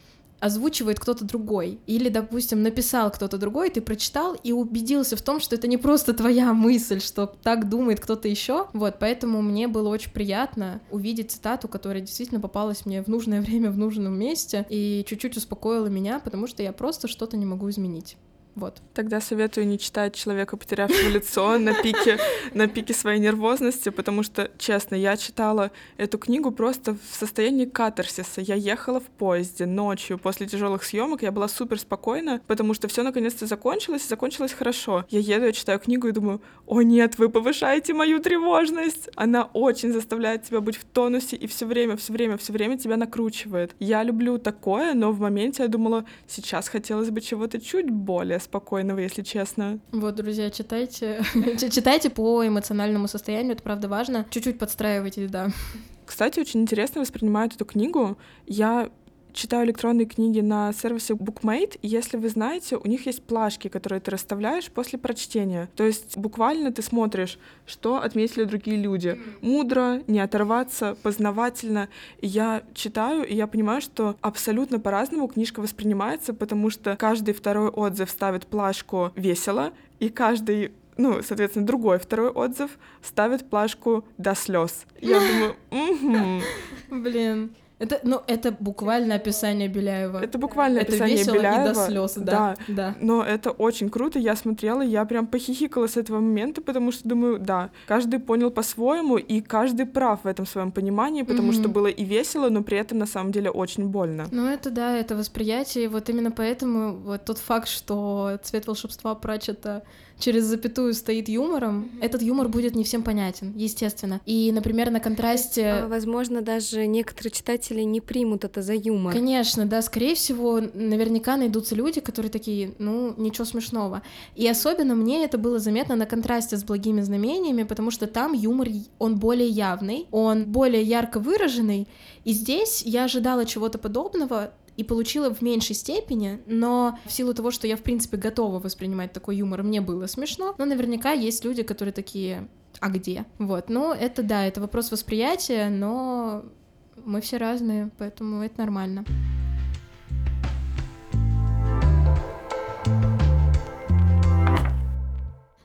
озвучивает кто-то другой. Или, допустим, написал кто-то другой, ты прочитал и убедился в том, что это не просто твоя мысль, что так думает кто-то еще. Вот, поэтому мне было очень приятно увидеть цитату, которая действительно попалась мне в нужное время, в нужном месте, и чуть-чуть успокоила меня, потому что я просто что-то не могу изменить. Вот. Тогда советую не читать человека, потерявшего лицо на пике, на пике своей нервозности, потому что, честно, я читала эту книгу просто в состоянии катарсиса. Я ехала в поезде ночью после тяжелых съемок, я была супер спокойна, потому что все наконец-то закончилось, и закончилось хорошо. Я еду, я читаю книгу и думаю, о нет, вы повышаете мою тревожность. Она очень заставляет тебя быть в тонусе и все время, все время, все время тебя накручивает. Я люблю такое, но в моменте я думала, сейчас хотелось бы чего-то чуть более спокойного, если честно. Вот, друзья, читайте. читайте по эмоциональному состоянию, это правда важно. Чуть-чуть подстраивайтесь, да. Кстати, очень интересно воспринимают эту книгу. Я читаю электронные книги на сервисе Bookmate, и если вы знаете, у них есть плашки, которые ты расставляешь после прочтения. То есть буквально ты смотришь, что отметили другие люди. Мудро, не оторваться, познавательно. И я читаю, и я понимаю, что абсолютно по-разному книжка воспринимается, потому что каждый второй отзыв ставит плашку «весело», и каждый ну, соответственно, другой второй отзыв ставит плашку до слез. Я думаю, угу. Блин. Это, ну, это буквально описание Беляева. Это буквально это описание весело Беляева. и до слез, да, да. да. Но это очень круто. Я смотрела, я прям похихикала с этого момента, потому что думаю, да, каждый понял по-своему, и каждый прав в этом своем понимании, потому mm-hmm. что было и весело, но при этом на самом деле очень больно. Ну, это да, это восприятие. Вот именно поэтому вот тот факт, что цвет волшебства Пратчета через запятую стоит юмором, этот юмор будет не всем понятен, естественно. И, например, на контрасте... А, возможно, даже некоторые читатели не примут это за юмор. Конечно, да, скорее всего, наверняка найдутся люди, которые такие, ну, ничего смешного. И особенно мне это было заметно на контрасте с благими знамениями, потому что там юмор, он более явный, он более ярко выраженный, и здесь я ожидала чего-то подобного, и получила в меньшей степени, но в силу того, что я, в принципе, готова воспринимать такой юмор, мне было смешно, но наверняка есть люди, которые такие, а где? Вот, ну, это да, это вопрос восприятия, но мы все разные, поэтому это нормально.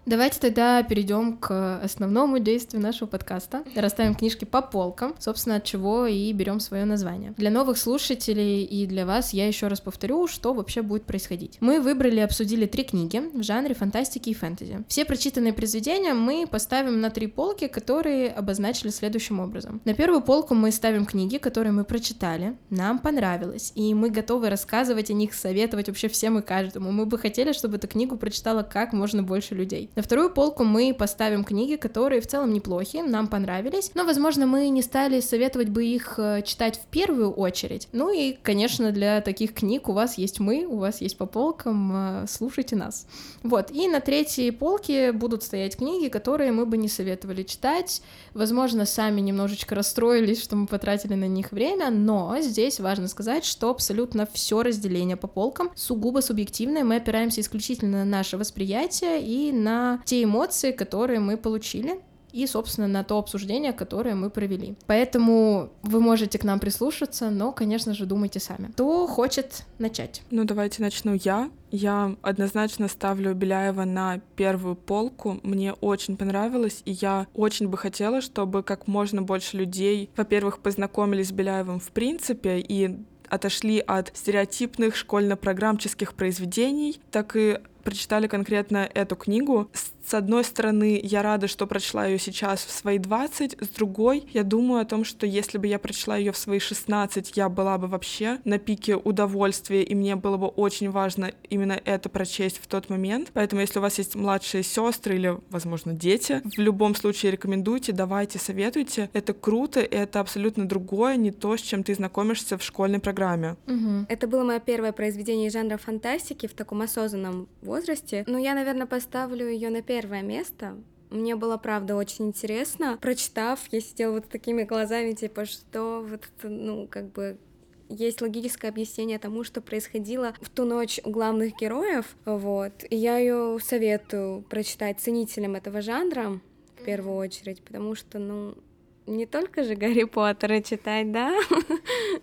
Давайте тогда перейдем к основному действию нашего подкаста. Расставим книжки по полкам, собственно, от чего и берем свое название. Для новых слушателей и для вас я еще раз повторю, что вообще будет происходить. Мы выбрали и обсудили три книги в жанре фантастики и фэнтези. Все прочитанные произведения мы поставим на три полки, которые обозначили следующим образом. На первую полку мы ставим книги, которые мы прочитали, нам понравилось, и мы готовы рассказывать о них, советовать вообще всем и каждому. Мы бы хотели, чтобы эту книгу прочитала как можно больше людей. На вторую полку мы поставим книги, которые в целом неплохи, нам понравились, но, возможно, мы не стали советовать бы их э, читать в первую очередь. Ну и, конечно, для таких книг у вас есть мы, у вас есть по полкам, э, слушайте нас. Вот, и на третьей полке будут стоять книги, которые мы бы не советовали читать. Возможно, сами немножечко расстроились, что мы потратили на них время, но здесь важно сказать, что абсолютно все разделение по полкам сугубо субъективное, мы опираемся исключительно на наше восприятие и на те эмоции, которые мы получили и, собственно, на то обсуждение, которое мы провели. Поэтому вы можете к нам прислушаться, но, конечно же, думайте сами. Кто хочет начать? Ну, давайте начну я. Я однозначно ставлю Беляева на первую полку. Мне очень понравилось, и я очень бы хотела, чтобы как можно больше людей, во-первых, познакомились с Беляевым в принципе, и отошли от стереотипных школьно-программческих произведений, так и прочитали конкретно эту книгу. С одной стороны, я рада, что прочла ее сейчас в свои 20, с другой, я думаю о том, что если бы я прочла ее в свои 16, я была бы вообще на пике удовольствия, и мне было бы очень важно именно это прочесть в тот момент. Поэтому, если у вас есть младшие сестры или, возможно, дети, в любом случае рекомендуйте, давайте, советуйте. Это круто, и это абсолютно другое, не то, с чем ты знакомишься в школьной программе. Угу. Это было мое первое произведение жанра фантастики в таком осознанном возрасте. Но я, наверное, поставлю ее на первое место. Мне было, правда, очень интересно. Прочитав, я сидела вот такими глазами, типа, что вот это, ну, как бы есть логическое объяснение тому, что происходило в ту ночь у главных героев, вот. И я ее советую прочитать ценителям этого жанра в первую очередь, потому что, ну, не только же Гарри Поттера читать, да?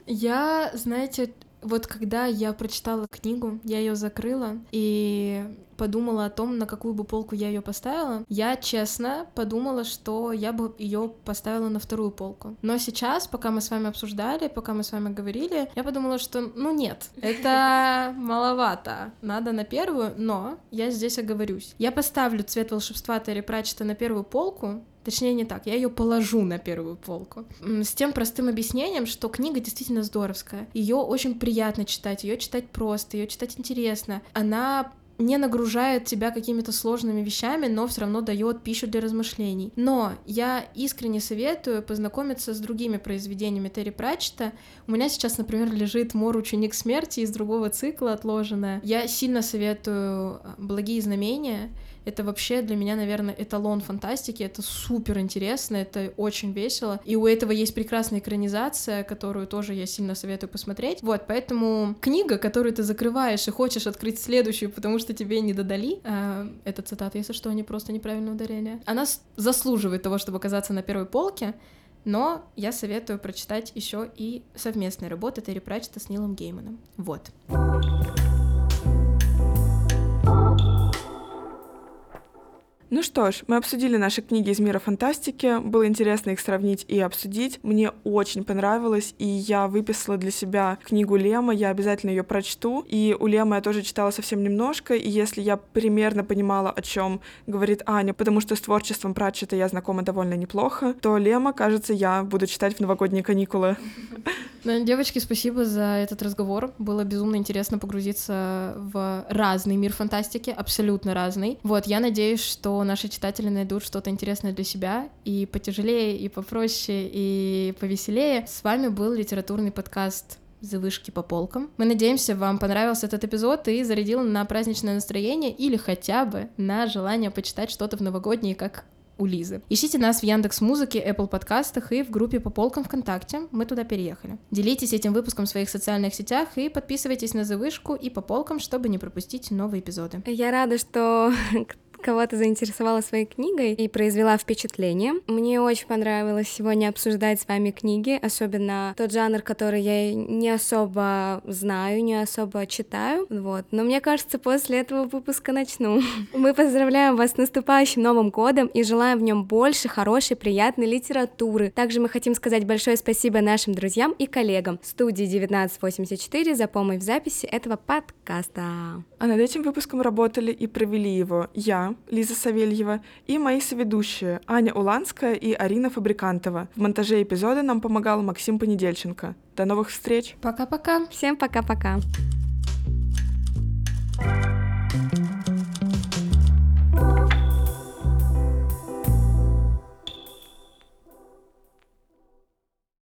Я, знаете, вот когда я прочитала книгу, я ее закрыла и подумала о том, на какую бы полку я ее поставила, я честно подумала, что я бы ее поставила на вторую полку. Но сейчас, пока мы с вами обсуждали, пока мы с вами говорили, я подумала, что ну нет, это маловато, надо на первую, но я здесь оговорюсь. Я поставлю цвет волшебства Терри Пратчета на первую полку, Точнее, не так, я ее положу на первую полку. С тем простым объяснением, что книга действительно здоровская. Ее очень приятно читать, ее читать просто, ее читать интересно. Она не нагружает тебя какими-то сложными вещами, но все равно дает пищу для размышлений. Но я искренне советую познакомиться с другими произведениями Терри Пратчета. У меня сейчас, например, лежит «Мор ученик смерти» из другого цикла отложенная. Я сильно советую «Благие знамения», это вообще для меня, наверное, эталон фантастики. Это супер интересно, это очень весело. И у этого есть прекрасная экранизация, которую тоже я сильно советую посмотреть. Вот, поэтому книга, которую ты закрываешь и хочешь открыть следующую, потому что тебе не додали, э, это цитата, если что, они просто неправильное ударение, она заслуживает того, чтобы оказаться на первой полке, но я советую прочитать еще и совместные работы Терри Пратчета с Нилом Гейманом. Вот. Ну что ж, мы обсудили наши книги из мира фантастики. Было интересно их сравнить и обсудить. Мне очень понравилось, и я выписала для себя книгу Лема. Я обязательно ее прочту. И у Лема я тоже читала совсем немножко. И если я примерно понимала, о чем говорит Аня, потому что с творчеством Пратчета я знакома довольно неплохо, то Лема, кажется, я буду читать в новогодние каникулы. Ну, девочки, спасибо за этот разговор. Было безумно интересно погрузиться в разный мир фантастики, абсолютно разный. Вот, я надеюсь, что наши читатели найдут что-то интересное для себя и потяжелее, и попроще, и повеселее. С вами был литературный подкаст за вышки по полкам. Мы надеемся, вам понравился этот эпизод и зарядил на праздничное настроение или хотя бы на желание почитать что-то в новогодние, как у Лизы. Ищите нас в Яндекс Музыке, Apple подкастах и в группе по полкам ВКонтакте. Мы туда переехали. Делитесь этим выпуском в своих социальных сетях и подписывайтесь на завышку и по полкам, чтобы не пропустить новые эпизоды. Я рада, что кого-то заинтересовала своей книгой и произвела впечатление. Мне очень понравилось сегодня обсуждать с вами книги, особенно тот жанр, который я не особо знаю, не особо читаю, вот. Но мне кажется, после этого выпуска начну. Мы поздравляем вас с наступающим Новым годом и желаем в нем больше хорошей, приятной литературы. Также мы хотим сказать большое спасибо нашим друзьям и коллегам студии 1984 за помощь в записи этого подкаста. А над этим выпуском работали и провели его я, Лиза Савельева, и мои соведущие Аня Уланская и Арина Фабрикантова. В монтаже эпизода нам помогал Максим Понедельченко. До новых встреч! Пока-пока! Всем пока-пока! thank you